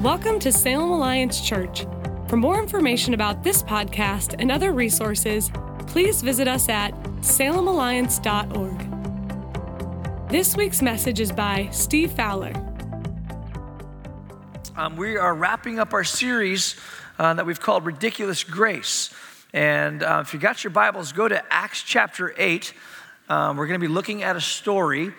Welcome to Salem Alliance Church. For more information about this podcast and other resources, please visit us at salemalliance.org. This week's message is by Steve Fowler. Um, we are wrapping up our series uh, that we've called Ridiculous Grace. And uh, if you got your Bibles, go to Acts chapter 8. Um, we're going to be looking at a story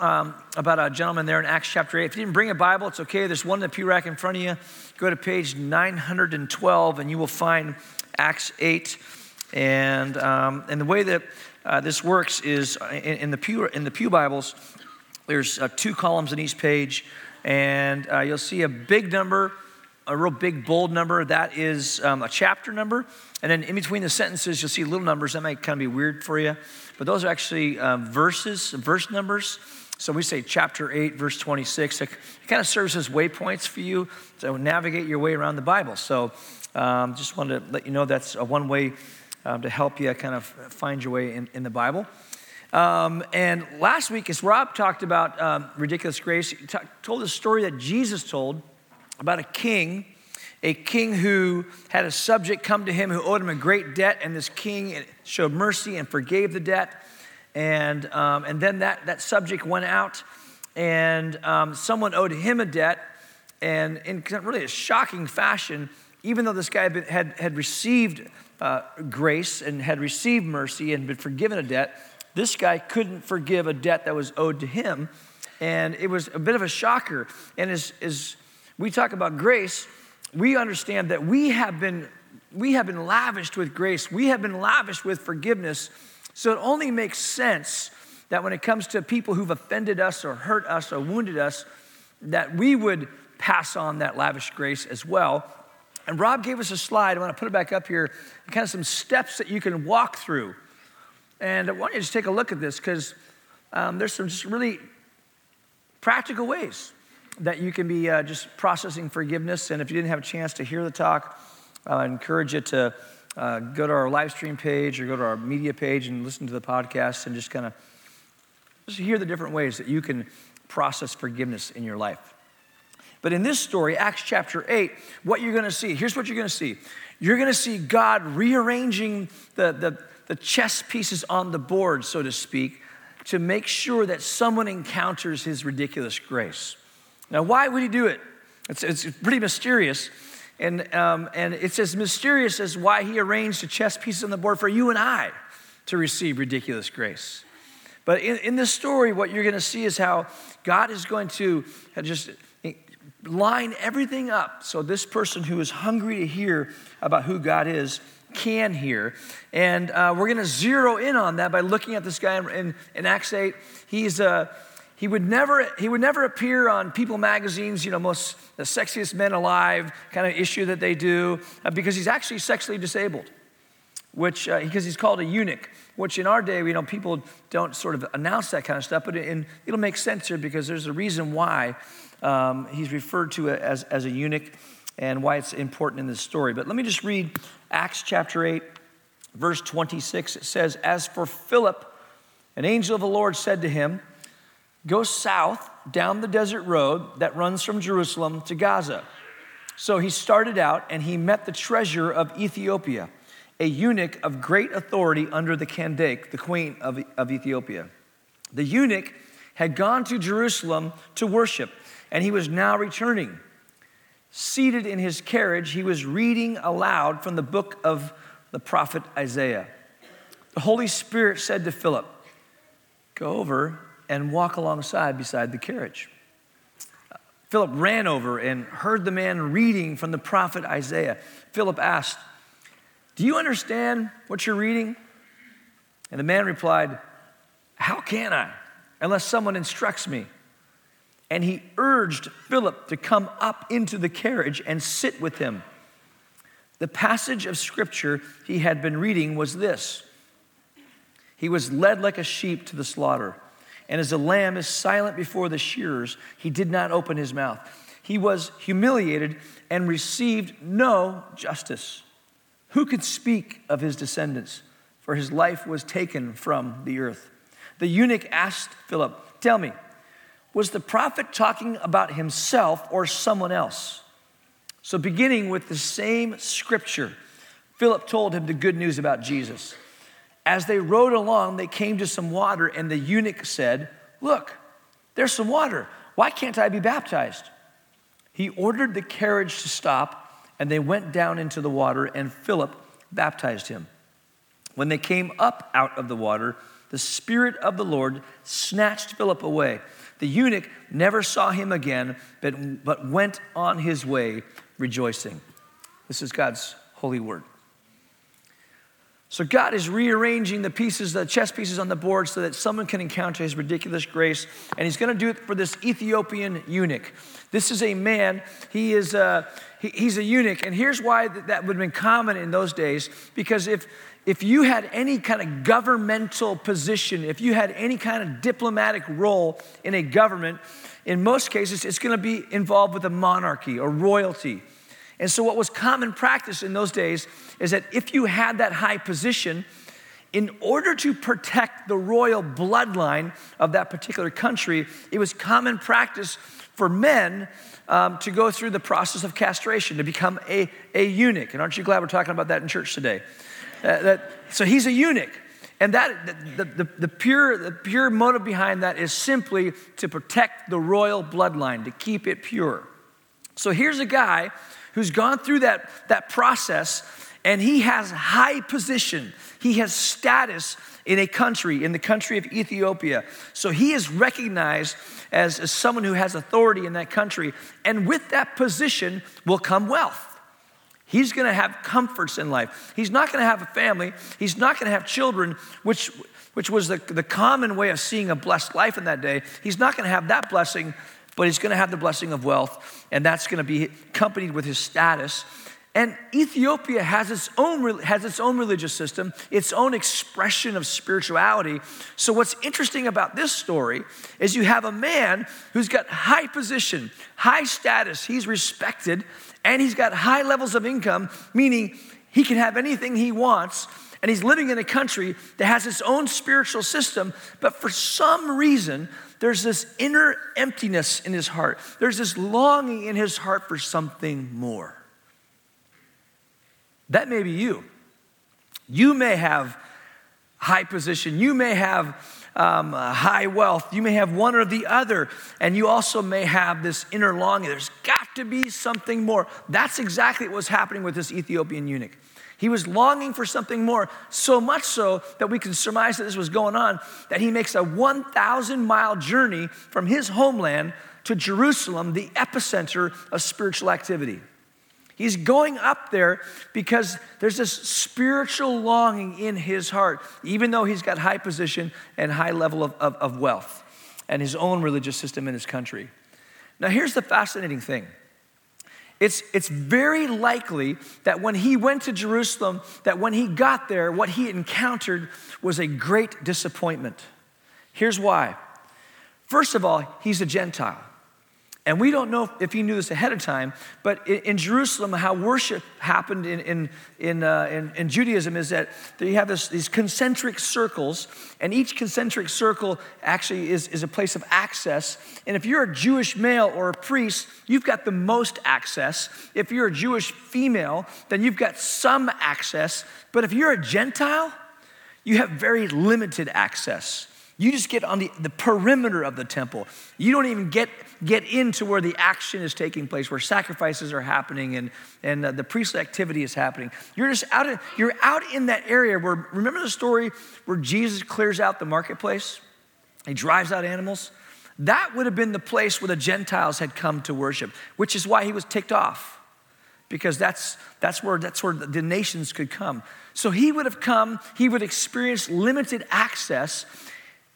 um, about a gentleman there in Acts chapter 8. If you didn't bring a Bible, it's okay. There's one in the pew rack in front of you. Go to page 912 and you will find Acts 8. And, um, and the way that uh, this works is uh, in, in, the pew, in the Pew Bibles, there's uh, two columns in each page, and uh, you'll see a big number, a real big bold number. That is um, a chapter number. And then in between the sentences, you'll see little numbers. That might kind of be weird for you, but those are actually uh, verses, verse numbers. So we say chapter 8, verse 26. It kind of serves as waypoints for you to navigate your way around the Bible. So um, just wanted to let you know that's a one way um, to help you kind of find your way in, in the Bible. Um, and last week, as Rob talked about um, ridiculous grace, he t- told a story that Jesus told about a king, a king who had a subject come to him who owed him a great debt, and this king showed mercy and forgave the debt. And, um, and then that, that subject went out, and um, someone owed him a debt. And in really a shocking fashion, even though this guy had, been, had, had received uh, grace and had received mercy and been forgiven a debt, this guy couldn't forgive a debt that was owed to him. And it was a bit of a shocker. And as, as we talk about grace, we understand that we have been we have been lavished with grace. We have been lavished with forgiveness so it only makes sense that when it comes to people who've offended us or hurt us or wounded us, that we would pass on that lavish grace as well. And Rob gave us a slide. I want to put it back up here, kind of some steps that you can walk through. And I want you to just take a look at this because um, there's some just really practical ways that you can be uh, just processing forgiveness. And if you didn't have a chance to hear the talk, I encourage you to uh, go to our live stream page or go to our media page and listen to the podcast and just kind of just hear the different ways that you can process forgiveness in your life. But in this story, Acts chapter 8, what you're going to see, here's what you're going to see. You're going to see God rearranging the, the, the chess pieces on the board, so to speak, to make sure that someone encounters his ridiculous grace. Now, why would he do it? It's, it's pretty mysterious. And, um, and it's as mysterious as why he arranged the chess pieces on the board for you and I to receive ridiculous grace. But in, in this story, what you're going to see is how God is going to just line everything up so this person who is hungry to hear about who God is can hear. And uh, we're going to zero in on that by looking at this guy in, in, in Acts 8. He's a uh, he would never, he would never appear on People magazine's, you know, most the sexiest men alive kind of issue that they do, uh, because he's actually sexually disabled, which uh, because he's called a eunuch. Which in our day, you know, people don't sort of announce that kind of stuff, but in, it'll make sense here because there's a reason why um, he's referred to as, as a eunuch and why it's important in this story. But let me just read Acts chapter 8, verse 26. It says, As for Philip, an angel of the Lord said to him, Go south down the desert road that runs from Jerusalem to Gaza. So he started out and he met the treasurer of Ethiopia, a eunuch of great authority under the Candace, the queen of, of Ethiopia. The eunuch had gone to Jerusalem to worship, and he was now returning. Seated in his carriage, he was reading aloud from the book of the prophet Isaiah. The Holy Spirit said to Philip, Go over and walk alongside beside the carriage. Philip ran over and heard the man reading from the prophet Isaiah. Philip asked, Do you understand what you're reading? And the man replied, How can I, unless someone instructs me? And he urged Philip to come up into the carriage and sit with him. The passage of scripture he had been reading was this He was led like a sheep to the slaughter and as a lamb is silent before the shearers, he did not open his mouth. He was humiliated and received no justice. Who could speak of his descendants? For his life was taken from the earth. The eunuch asked Philip, Tell me, was the prophet talking about himself or someone else? So, beginning with the same scripture, Philip told him the good news about Jesus. As they rode along, they came to some water, and the eunuch said, Look, there's some water. Why can't I be baptized? He ordered the carriage to stop, and they went down into the water, and Philip baptized him. When they came up out of the water, the Spirit of the Lord snatched Philip away. The eunuch never saw him again, but, but went on his way rejoicing. This is God's holy word. So God is rearranging the pieces, the chess pieces on the board so that someone can encounter his ridiculous grace. And he's going to do it for this Ethiopian eunuch. This is a man, he is a, he, he's a eunuch. And here's why that would have been common in those days. Because if, if you had any kind of governmental position, if you had any kind of diplomatic role in a government, in most cases, it's going to be involved with a monarchy or royalty. And so, what was common practice in those days is that if you had that high position, in order to protect the royal bloodline of that particular country, it was common practice for men um, to go through the process of castration, to become a, a eunuch. And aren't you glad we're talking about that in church today? Uh, that, so he's a eunuch. And that the, the, the, pure, the pure motive behind that is simply to protect the royal bloodline, to keep it pure. So here's a guy who's gone through that, that process and he has high position. He has status in a country, in the country of Ethiopia. So he is recognized as, as someone who has authority in that country. And with that position will come wealth. He's gonna have comforts in life. He's not gonna have a family. He's not gonna have children, which, which was the, the common way of seeing a blessed life in that day. He's not gonna have that blessing but he's going to have the blessing of wealth, and that's going to be accompanied with his status. And Ethiopia has its own has its own religious system, its own expression of spirituality. So what's interesting about this story is you have a man who's got high position, high status, he's respected, and he's got high levels of income, meaning he can have anything he wants. And he's living in a country that has its own spiritual system, but for some reason, there's this inner emptiness in his heart. There's this longing in his heart for something more. That may be you. You may have high position, you may have um, high wealth, you may have one or the other, and you also may have this inner longing. There's got to be something more. That's exactly what was happening with this Ethiopian eunuch. He was longing for something more, so much so that we can surmise that this was going on, that he makes a 1,000 mile journey from his homeland to Jerusalem, the epicenter of spiritual activity. He's going up there because there's this spiritual longing in his heart, even though he's got high position and high level of, of, of wealth and his own religious system in his country. Now, here's the fascinating thing it's, it's very likely that when he went to Jerusalem, that when he got there, what he encountered was a great disappointment. Here's why. First of all, he's a Gentile. And we don't know if he knew this ahead of time, but in, Jerusalem, how worship happened in, in, in, uh, in, in, Judaism is that you have this, these concentric circles, and each concentric circle actually is, is a place of access. And if you're a Jewish male or a priest, you've got the most access. If you're a Jewish female, then you've got some access. But if you're a Gentile, you have very limited access. You just get on the, the perimeter of the temple. You don't even get, get into where the action is taking place, where sacrifices are happening and, and uh, the priestly activity is happening. You're just out, of, you're out in that area where, remember the story where Jesus clears out the marketplace? He drives out animals. That would have been the place where the Gentiles had come to worship, which is why he was ticked off because that's, that's, where, that's where the nations could come. So he would have come, he would experience limited access,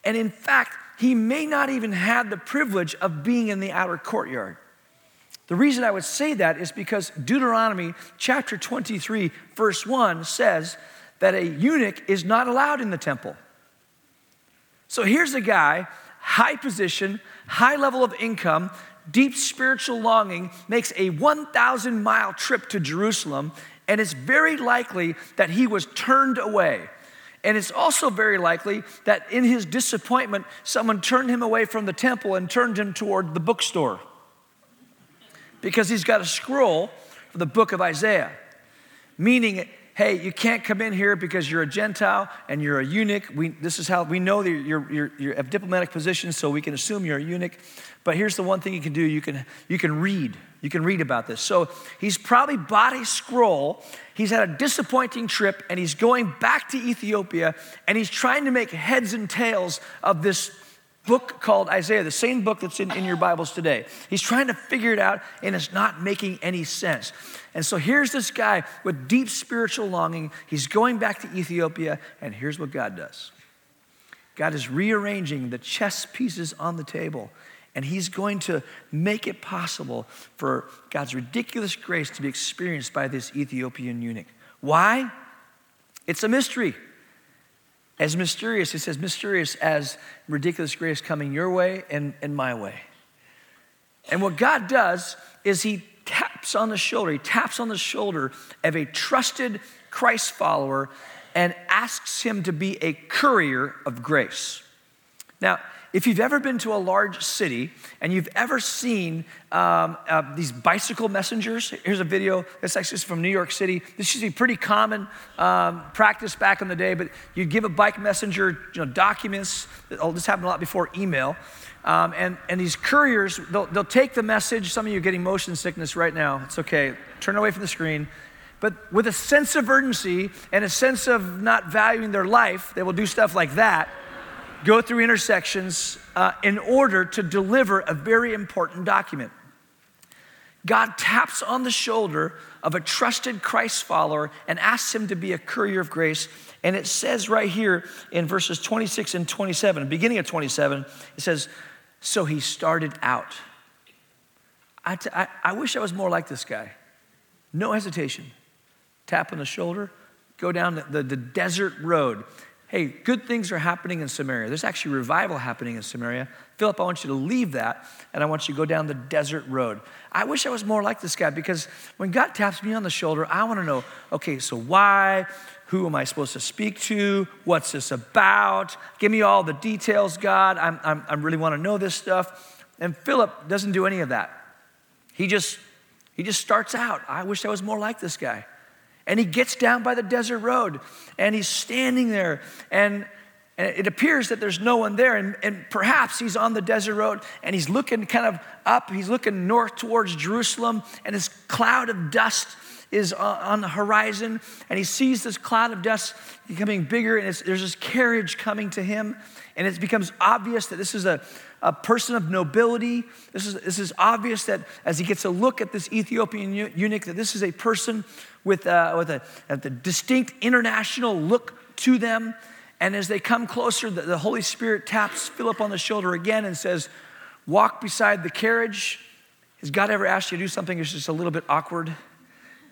and in fact, he may not even have the privilege of being in the outer courtyard. The reason I would say that is because Deuteronomy chapter 23, verse 1 says that a eunuch is not allowed in the temple. So here's a guy, high position, high level of income, deep spiritual longing, makes a 1,000 mile trip to Jerusalem, and it's very likely that he was turned away. And it's also very likely that in his disappointment, someone turned him away from the temple and turned him toward the bookstore. Because he's got a scroll for the book of Isaiah, meaning, hey, you can't come in here because you're a Gentile and you're a eunuch. We, this is how we know that you're, you're, you're have diplomatic positions, so we can assume you're a eunuch. But here's the one thing you can do you can, you can read. You can read about this. So he's probably bought a scroll. He's had a disappointing trip and he's going back to Ethiopia and he's trying to make heads and tails of this book called Isaiah, the same book that's in, in your Bibles today. He's trying to figure it out, and it's not making any sense. And so here's this guy with deep spiritual longing. He's going back to Ethiopia, and here's what God does God is rearranging the chess pieces on the table, and He's going to make it possible for God's ridiculous grace to be experienced by this Ethiopian eunuch. Why? It's a mystery as mysterious, he says, mysterious as ridiculous grace coming your way and, and my way. And what God does is he taps on the shoulder, he taps on the shoulder of a trusted Christ follower and asks him to be a courier of grace. Now, if you've ever been to a large city and you've ever seen um, uh, these bicycle messengers, here's a video. This actually is from New York City. This to be pretty common um, practice back in the day, but you'd give a bike messenger you know, documents. Oh, this happened a lot before email. Um, and, and these couriers, they'll, they'll take the message. Some of you are getting motion sickness right now. It's okay. Turn away from the screen. But with a sense of urgency and a sense of not valuing their life, they will do stuff like that go through intersections uh, in order to deliver a very important document. God taps on the shoulder of a trusted Christ follower and asks him to be a courier of grace. And it says right here in verses 26 and 27, beginning of 27, it says, So he started out. I, t- I, I wish I was more like this guy. No hesitation. Tap on the shoulder, go down the, the, the desert road hey, good things are happening in Samaria. There's actually revival happening in Samaria. Philip, I want you to leave that and I want you to go down the desert road. I wish I was more like this guy because when God taps me on the shoulder, I want to know okay, so why? Who am I supposed to speak to? What's this about? Give me all the details, God. I'm, I'm, i really want to know this stuff. And Philip doesn't do any of that. He just, he just starts out. I wish I was more like this guy. And he gets down by the desert road and he's standing there and, and it appears that there's no one there. And, and perhaps he's on the desert road and he's looking kind of up, he's looking north towards Jerusalem, and this cloud of dust is on the horizon. And he sees this cloud of dust becoming bigger, and there's this carriage coming to him. And it becomes obvious that this is a, a person of nobility. This is, this is obvious that as he gets a look at this Ethiopian eunuch, that this is a person with, a, with a, a distinct international look to them. And as they come closer, the, the Holy Spirit taps Philip on the shoulder again and says, Walk beside the carriage. Has God ever asked you to do something that's just a little bit awkward?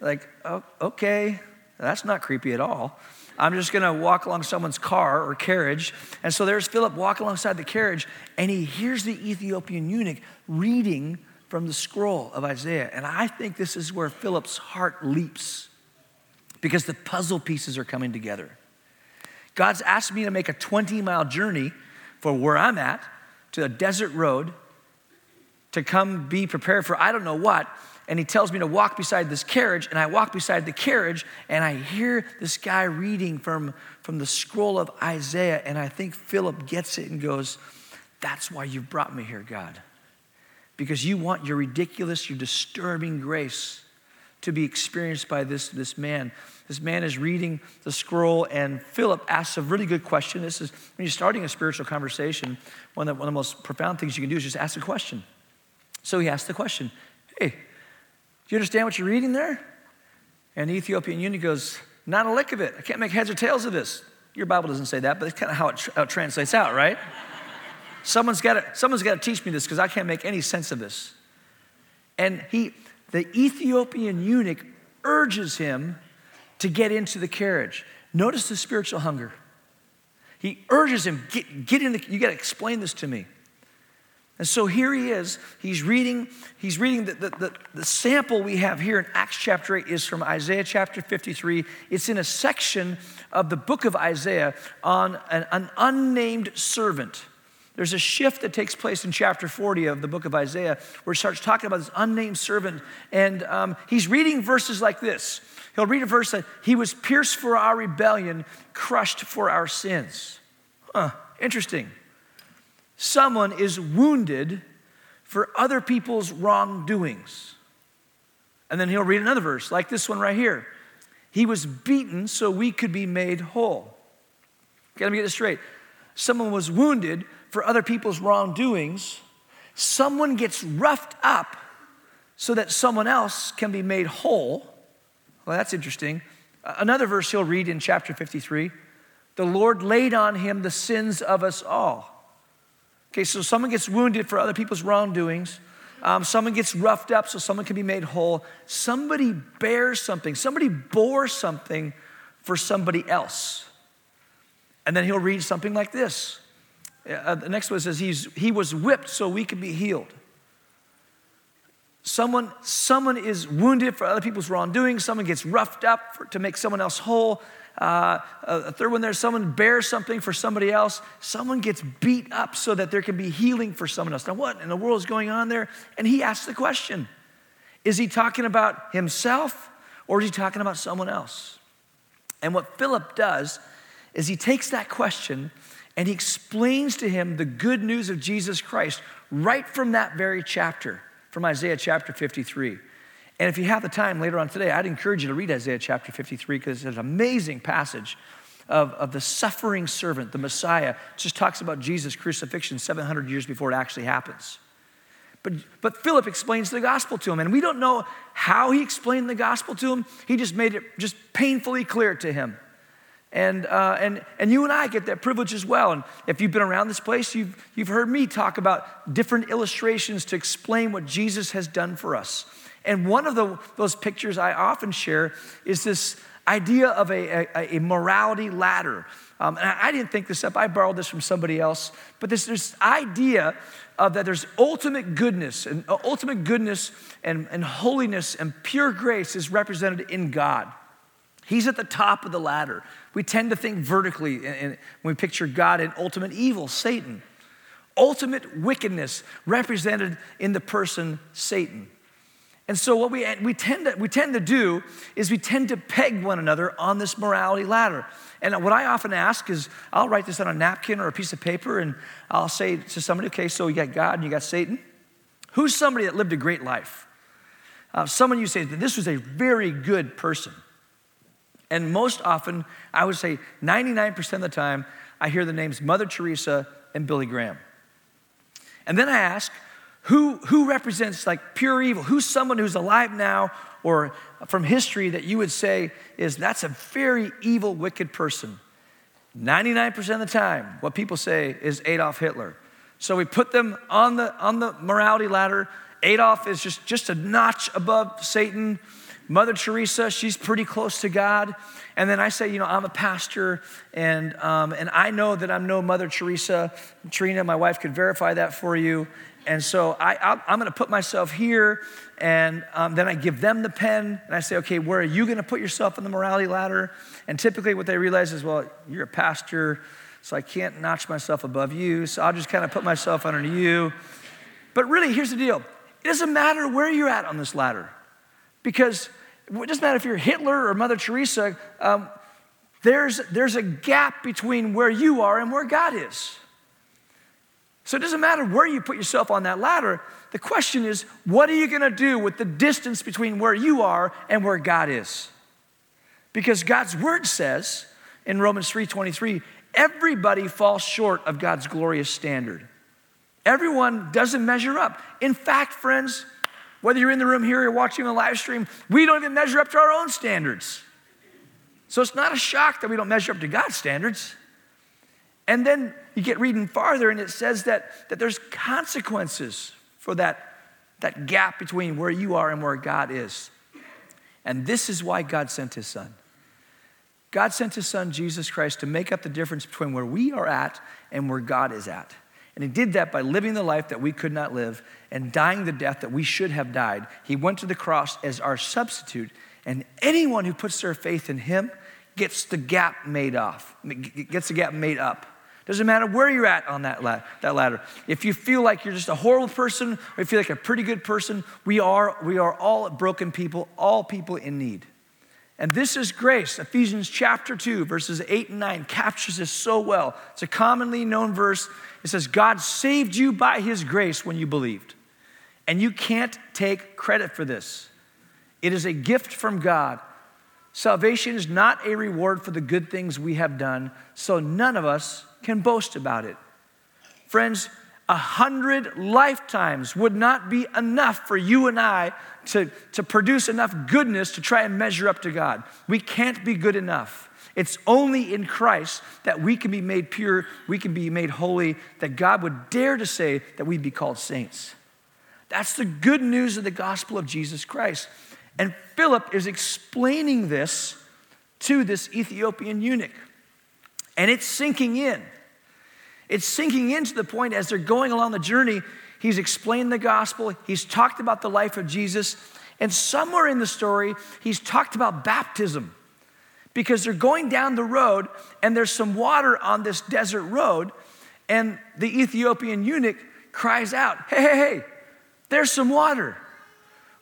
Like, oh, okay, that's not creepy at all. I'm just gonna walk along someone's car or carriage. And so there's Philip walking alongside the carriage, and he hears the Ethiopian eunuch reading from the scroll of Isaiah. And I think this is where Philip's heart leaps because the puzzle pieces are coming together. God's asked me to make a 20 mile journey for where I'm at to a desert road to come be prepared for I don't know what. And he tells me to walk beside this carriage, and I walk beside the carriage, and I hear this guy reading from, from the scroll of Isaiah, and I think Philip gets it and goes, That's why you've brought me here, God because you want your ridiculous, your disturbing grace to be experienced by this, this man. This man is reading the scroll, and Philip asks a really good question. This is when you're starting a spiritual conversation, one of, the, one of the most profound things you can do is just ask a question. So he asked the question Hey, do you understand what you're reading there? And the Ethiopian eunuch goes, Not a lick of it. I can't make heads or tails of this. Your Bible doesn't say that, but it's kind of how it, how it translates out, right? Someone's got to, someone's to teach me this because I can't make any sense of this. And he, the Ethiopian eunuch urges him to get into the carriage. Notice the spiritual hunger. He urges him, get, get in the, you got to explain this to me. And so here he is. He's reading, he's reading the, the, the, the, sample we have here in Acts chapter 8 is from Isaiah chapter 53. It's in a section of the book of Isaiah on an, an unnamed servant There's a shift that takes place in chapter 40 of the book of Isaiah where he starts talking about this unnamed servant. And um, he's reading verses like this. He'll read a verse that he was pierced for our rebellion, crushed for our sins. Huh, interesting. Someone is wounded for other people's wrongdoings. And then he'll read another verse, like this one right here. He was beaten so we could be made whole. Okay, let me get this straight. Someone was wounded for other people's wrongdoings. Someone gets roughed up so that someone else can be made whole. Well, that's interesting. Another verse he'll read in chapter 53 the Lord laid on him the sins of us all. Okay, so someone gets wounded for other people's wrongdoings. Um, someone gets roughed up so someone can be made whole. Somebody bears something, somebody bore something for somebody else. And then he'll read something like this. Uh, the next one says, He's, He was whipped so we could be healed. Someone, someone is wounded for other people's wrongdoing. Someone gets roughed up for, to make someone else whole. Uh, a third one there, someone bears something for somebody else. Someone gets beat up so that there can be healing for someone else. Now, what in the world is going on there? And he asks the question Is he talking about himself or is he talking about someone else? And what Philip does is he takes that question and he explains to him the good news of Jesus Christ right from that very chapter, from Isaiah chapter 53. And if you have the time later on today, I'd encourage you to read Isaiah chapter 53 because it's an amazing passage of, of the suffering servant, the Messiah. It just talks about Jesus' crucifixion 700 years before it actually happens. But, but Philip explains the gospel to him, and we don't know how he explained the gospel to him. He just made it just painfully clear to him. And, uh, and, and you and I get that privilege as well. And if you've been around this place, you've, you've heard me talk about different illustrations to explain what Jesus has done for us. And one of the, those pictures I often share is this idea of a, a, a morality ladder. Um, and I, I, didn't think this up, I borrowed this from somebody else. But this, this idea of that there's ultimate goodness, and uh, ultimate goodness and, and holiness and pure grace is represented in God. He's at the top of the ladder. We tend to think vertically when we picture God and ultimate evil, Satan. Ultimate wickedness represented in the person Satan. And so what we, we, tend to, we tend to do is we tend to peg one another on this morality ladder. And what I often ask is I'll write this on a napkin or a piece of paper and I'll say to somebody, okay, so you got God and you got Satan. Who's somebody that lived a great life? Uh, someone you say this was a very good person. And most often, I would say 99% of the time, I hear the names Mother Teresa and Billy Graham. And then I ask, who, who represents like pure evil? Who's someone who's alive now or from history that you would say is that's a very evil, wicked person? 99% of the time, what people say is Adolf Hitler. So we put them on the, on the morality ladder. Adolf is just, just a notch above Satan. Mother Teresa, she's pretty close to God. And then I say, you know, I'm a pastor, and, um, and I know that I'm no Mother Teresa. Trina, my wife, could verify that for you. And so I, am going to put myself here, and um, then I give them the pen, and I say, okay, where are you going to put yourself on the morality ladder? And typically, what they realize is, well, you're a pastor, so I can't notch myself above you, so I'll just kind of put myself under you. But really, here's the deal it doesn't matter where you're at on this ladder, because it doesn't matter if you're Hitler or Mother Teresa, um, there's, there's a gap between where you are and where God is. So it doesn't matter where you put yourself on that ladder. The question is, what are you going to do with the distance between where you are and where God is? Because God's word says in Romans 3:23, everybody falls short of God's glorious standard. Everyone doesn't measure up. In fact, friends, whether you're in the room here or watching the live stream, we don't even measure up to our own standards. So it's not a shock that we don't measure up to God's standards. And then you get reading farther, and it says that, that there's consequences for that, that gap between where you are and where God is. And this is why God sent his son. God sent his son, Jesus Christ, to make up the difference between where we are at and where God is at. And he did that by living the life that we could not live and dying the death that we should have died. He went to the cross as our substitute, and anyone who puts their faith in him gets the gap made off, gets the gap made up. Doesn't matter where you're at on that, la- that ladder. If you feel like you're just a horrible person or you feel like a pretty good person, we are, we are all broken people, all people in need. And this is grace. Ephesians chapter 2, verses 8 and 9 captures this so well. It's a commonly known verse. It says, God saved you by his grace when you believed. And you can't take credit for this. It is a gift from God. Salvation is not a reward for the good things we have done, so none of us can boast about it. Friends, a hundred lifetimes would not be enough for you and I to, to produce enough goodness to try and measure up to God. We can't be good enough. It's only in Christ that we can be made pure, we can be made holy, that God would dare to say that we'd be called saints. That's the good news of the gospel of Jesus Christ. And Philip is explaining this to this Ethiopian eunuch. And it's sinking in. It's sinking in to the point as they're going along the journey, he's explained the gospel, he's talked about the life of Jesus, and somewhere in the story, he's talked about baptism. Because they're going down the road and there's some water on this desert road, and the Ethiopian eunuch cries out, Hey, hey, hey, there's some water.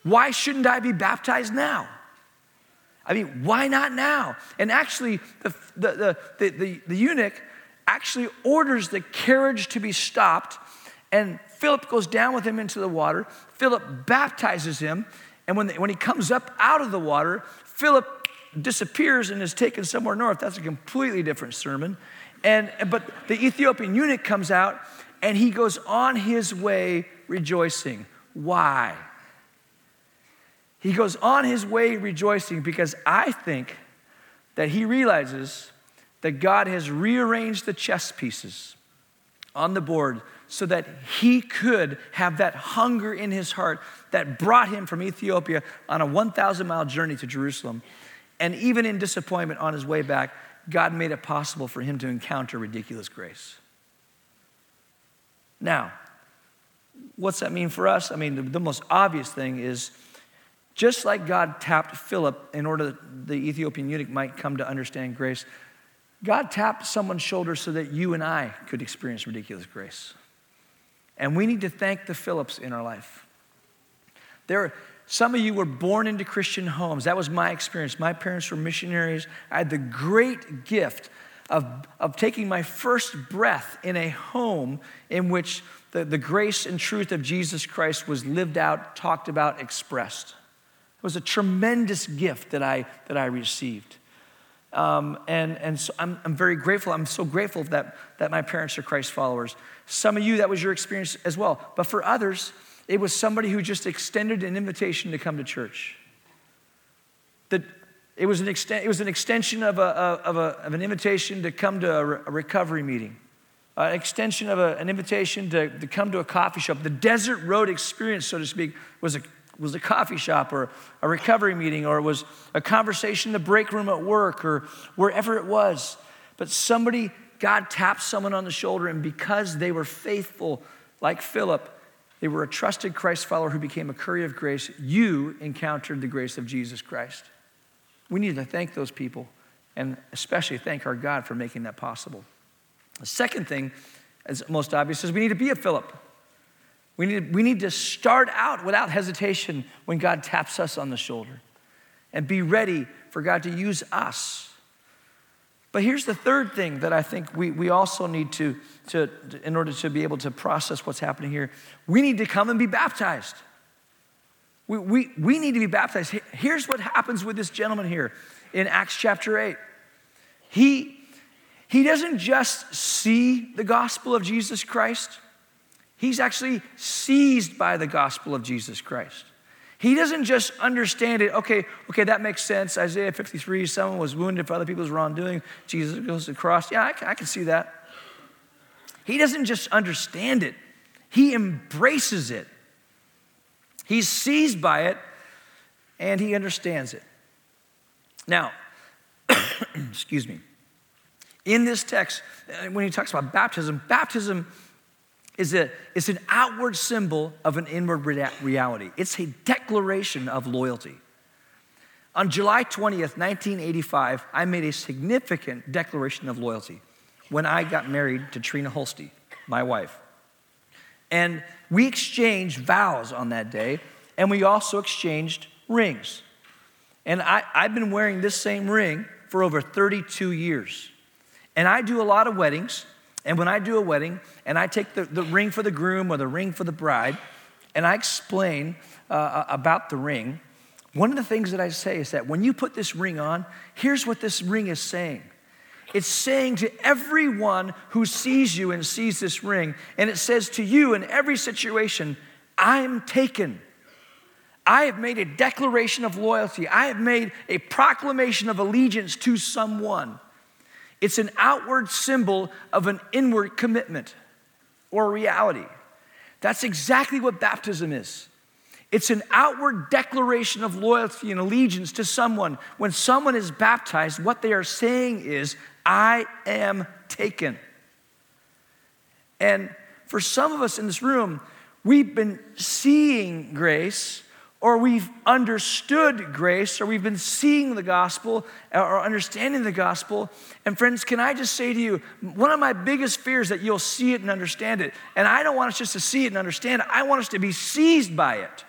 Why shouldn't I be baptized now? I mean, why not now? And actually, the, the, the, the, the eunuch actually orders the carriage to be stopped, and Philip goes down with him into the water. Philip baptizes him, and when, the, when he comes up out of the water, Philip disappears and is taken somewhere north. That's a completely different sermon. And, but the Ethiopian eunuch comes out, and he goes on his way rejoicing. Why? He goes on his way rejoicing because I think that he realizes that God has rearranged the chess pieces on the board so that he could have that hunger in his heart that brought him from Ethiopia on a 1,000 mile journey to Jerusalem. And even in disappointment on his way back, God made it possible for him to encounter ridiculous grace. Now, what's that mean for us? I mean, the, the most obvious thing is just like God tapped Philip in order that the Ethiopian eunuch might come to understand grace, God tapped someone's shoulder so that you and I could experience ridiculous grace. And we need to thank the Philips in our life. There, some of you were born into Christian homes. That was my experience. My parents were missionaries. I had the great gift of, of taking my first breath in a home in which the, the grace and truth of Jesus Christ was lived out, talked about, expressed. It was a tremendous gift that I, that I received. Um, and and so I'm, I'm very grateful. I'm so grateful that, that my parents are Christ followers. Some of you, that was your experience as well. But for others, it was somebody who just extended an invitation to come to church. That it was an, exten- it was an extension of, a, of, a, of an invitation to come to a, re- a recovery meeting, an extension of a, an invitation to, to come to a coffee shop. The desert road experience, so to speak, was a was a coffee shop or a recovery meeting or it was a conversation in the break room at work or wherever it was. But somebody, God tapped someone on the shoulder, and because they were faithful, like Philip, they were a trusted Christ follower who became a courier of grace. You encountered the grace of Jesus Christ. We need to thank those people and especially thank our God for making that possible. The second thing, as most obvious, is we need to be a Philip. We need, we need to start out without hesitation when God taps us on the shoulder and be ready for God to use us. But here's the third thing that I think we, we also need to, to, in order to be able to process what's happening here, we need to come and be baptized. We, we, we need to be baptized. Here's what happens with this gentleman here in Acts chapter 8. He, he doesn't just see the gospel of Jesus Christ, He's actually seized by the gospel of Jesus Christ. He doesn't just understand it, okay, okay, that makes sense. Isaiah 53, someone was wounded for other people's wrongdoing. Jesus goes to the cross. Yeah, I, I can see that. He doesn't just understand it, he embraces it. He's seized by it and he understands it. Now, excuse me. In this text, uh, when he talks about baptism, baptism is, a, an outward symbol of an inward reality. It's a declaration of loyalty. On July 20th, 1985, I made a significant declaration of loyalty. when I got married to Trina Holste, my wife. And we exchanged vows on that day, and we also exchanged rings. And I, I've been wearing this same ring for over 32 years. And I do a lot of weddings. And when I do a wedding and I take the, the ring for the groom or the ring for the bride, and I explain uh, about the ring, one of the things that I say is that when you put this ring on, here's what this ring is saying. It's saying to everyone who sees you and sees this ring, and it says to you in every situation, I'm taken. I have made a declaration of loyalty. I have made a proclamation of allegiance to someone. It's an outward symbol of an inward commitment or reality. That's exactly what baptism is. It's an outward declaration of loyalty and allegiance to someone. When someone is baptized, what they are saying is, I am taken. And for some of us in this room, we've been seeing grace or we've understood grace, or we've been seeing the gospel or understanding the gospel. And friends, can I just say to you, one of my biggest fears that you'll see it and understand it. And I don't want us just to see it and understand it, I want us to be seized by it.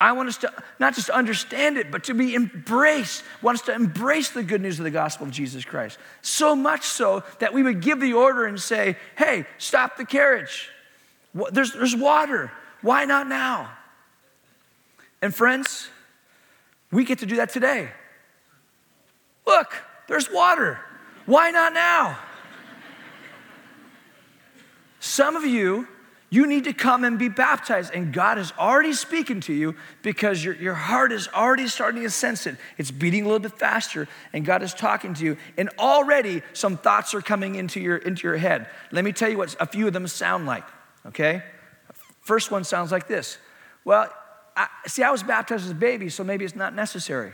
I want us to not just understand it, but to be embraced. I want us to embrace the good news of the gospel of Jesus Christ. So much so that we would give the order and say, hey, stop the carriage. There's, there's water. Why not now? And friends, we get to do that today. Look, there's water. Why not now? Some of you, you need to come and be baptized, and God is already speaking to you because your, your heart is already starting to sense it. It's beating a little bit faster, and God is talking to you, and already some thoughts are coming into your, into your head. Let me tell you what a few of them sound like, okay? First one sounds like this Well, I, see, I was baptized as a baby, so maybe it's not necessary.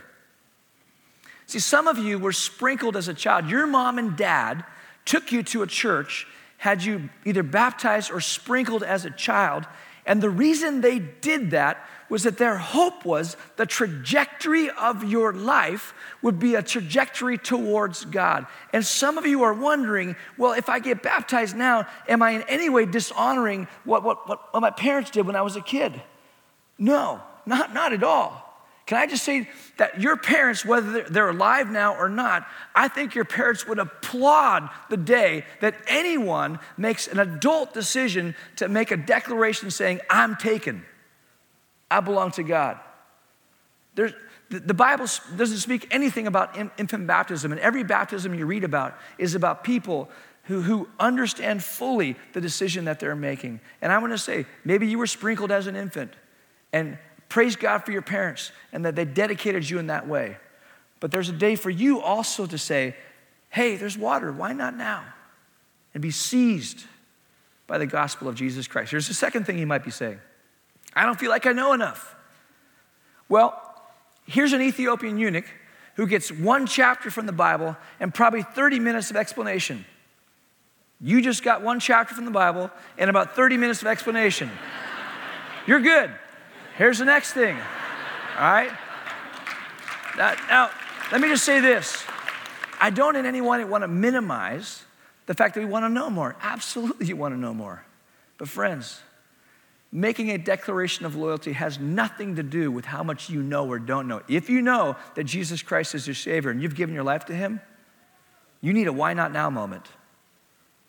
See, some of you were sprinkled as a child. Your mom and dad took you to a church, had you either baptized or sprinkled as a child. And the reason they did that was that their hope was the trajectory of your life would be a trajectory towards God. And some of you are wondering, well, if I get baptized now, am I in any way dishonoring what, what, what, what my parents did when I was a kid? No, not, not at all. Can I just say that your parents, whether they're alive now or not, I think your parents would applaud the day that anyone makes an adult decision to make a declaration saying, I'm taken. I belong to God. There's, the Bible doesn't speak anything about infant baptism, and every baptism you read about is about people who, who understand fully the decision that they're making. And I want to say, maybe you were sprinkled as an infant. And praise God for your parents and that they dedicated you in that way. But there's a day for you also to say, hey, there's water. Why not now? And be seized by the gospel of Jesus Christ. Here's the second thing he might be saying I don't feel like I know enough. Well, here's an Ethiopian eunuch who gets one chapter from the Bible and probably 30 minutes of explanation. You just got one chapter from the Bible and about 30 minutes of explanation. You're good. Here's the next thing. All right? Now, let me just say this. I don't in any way want to minimize the fact that we want to know more. Absolutely, you want to know more. But, friends, making a declaration of loyalty has nothing to do with how much you know or don't know. If you know that Jesus Christ is your Savior and you've given your life to Him, you need a why not now moment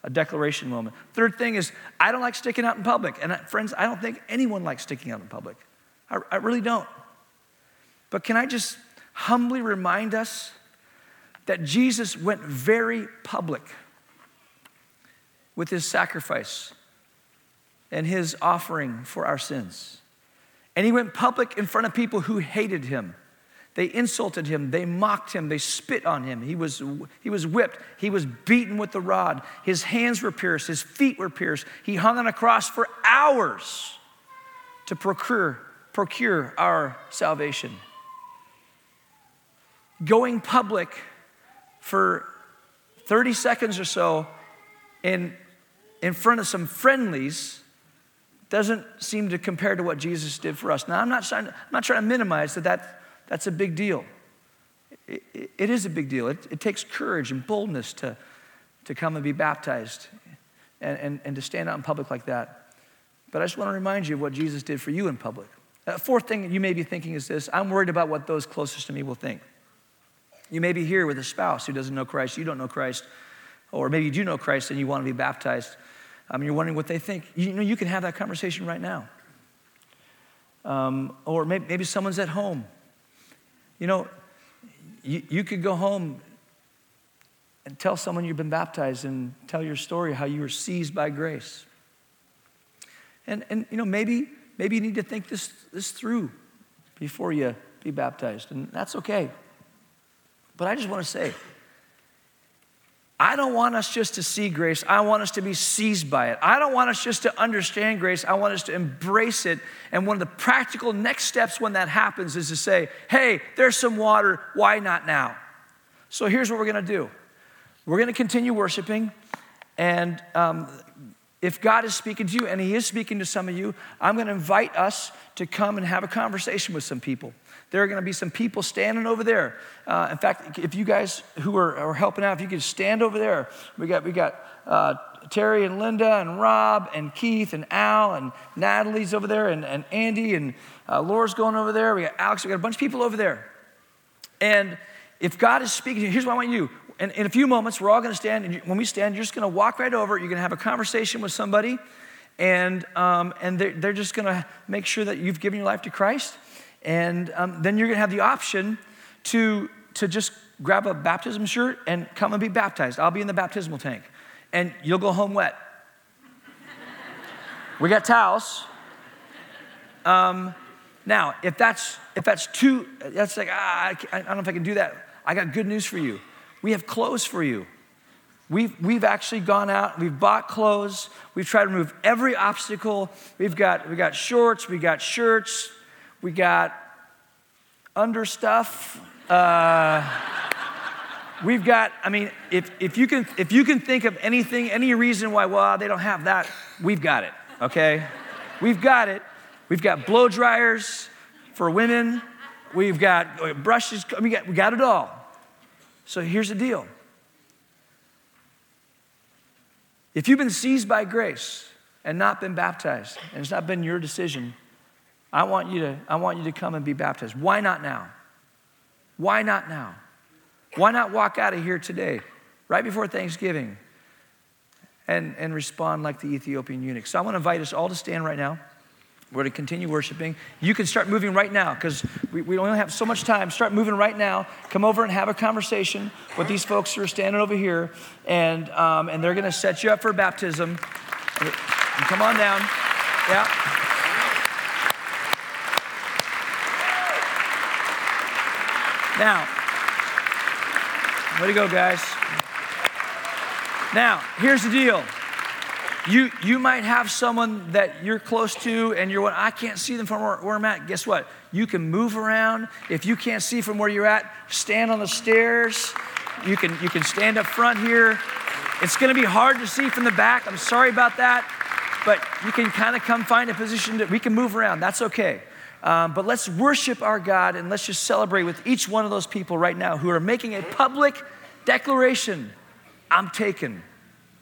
a declaration moment. Third thing is, I don't like sticking out in public. And friends, I don't think anyone likes sticking out in public. I, I really don't. But can I just humbly remind us that Jesus went very public with his sacrifice and his offering for our sins. And he went public in front of people who hated him. They insulted him, they mocked him, they spit on him. He was, he was whipped, he was beaten with the rod. His hands were pierced, his feet were pierced. He hung on a cross for hours to procure procure our salvation. Going public for 30 seconds or so in, in front of some friendlies doesn't seem to compare to what Jesus did for us. Now, I'm not trying, I'm not trying to minimize that, that that's a big deal. it, it, it is a big deal. It, it takes courage and boldness to, to come and be baptized and, and, and to stand out in public like that. But I just want to remind you of what Jesus did for you in public. Uh, fourth thing you may be thinking is this I'm worried about what those closest to me will think. You may be here with a spouse who doesn't know Christ, you don't know Christ, or maybe you do know Christ and you want to be baptized. Mean, you're wondering what they think. You know, you can have that conversation right now. Um, or maybe, maybe someone's at home. You know, you, you could go home and tell someone you've been baptized and tell your story how you were seized by grace. And, and you know, maybe, maybe you need to think this, this through before you be baptized, and that's okay. But I just want to say, I don't want us just to see grace. I want us to be seized by it. I don't want us just to understand grace. I want us to embrace it. And one of the practical next steps when that happens is to say, hey, there's some water. Why not now? So here's what we're going to do we're going to continue worshiping. And um, if God is speaking to you, and He is speaking to some of you, I'm going to invite us to come and have a conversation with some people. There are going to be some people standing over there. Uh, in fact, if you guys who are, are, helping out, if you could stand over there, we got we got uh, Terry and Linda and Rob and Keith and Al and Natalie's over there and, and Andy and uh, Laura's going over there. We got Alex. We got a bunch of people over there. And if God is speaking, to you, here's what I want you. And in a few moments, we're all going to stand. And when we stand, you're just going to walk right over. You're going to have a conversation with somebody, and um, and they're, they're just going to make sure that you've given your life to Christ. And um, then you're going to have the option to, to just grab a baptism shirt and come and be baptized. I'll be in the baptismal tank. And you'll go home wet. we got towels. Um, now, if that's, if that's too, that's like, ah, I, I don't know if I can do that. I got good news for you. We have clothes for you. We've, we've actually gone out, we've bought clothes, we've tried to remove every obstacle. We've got, we got shorts, we got shirts, we got under stuff. Uh, we've got, I mean, if, if, you can, if you can think of anything, any reason why, well, they don't have that, we've got it, okay? We've got it. We've got blow dryers for women. We've got brushes. We got, we got it all. So here's the deal. If you've been seized by grace and not been baptized, and it's not been your decision, I want you to, I want you to come and be baptized. Why not now? Why not now? Why not walk out of here today, right before Thanksgiving, and, and respond like the Ethiopian eunuch? So I want to invite us all to stand right now. We're going to continue worshiping. You can start moving right now because we, we only have so much time. Start moving right now. Come over and have a conversation with these folks who are standing over here, and, um, and they're going to set you up for baptism. Come on down. Yeah. Now, way to go, guys. Now, here's the deal. You, you might have someone that you're close to and you're, I can't see them from where, where I'm at. Guess what? You can move around. If you can't see from where you're at, stand on the stairs. You can, you can stand up front here. It's going to be hard to see from the back. I'm sorry about that. But you can kind of come find a position that we can move around. That's okay. Um, but let's worship our God and let's just celebrate with each one of those people right now who are making a public declaration I'm taken,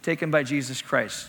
taken by Jesus Christ.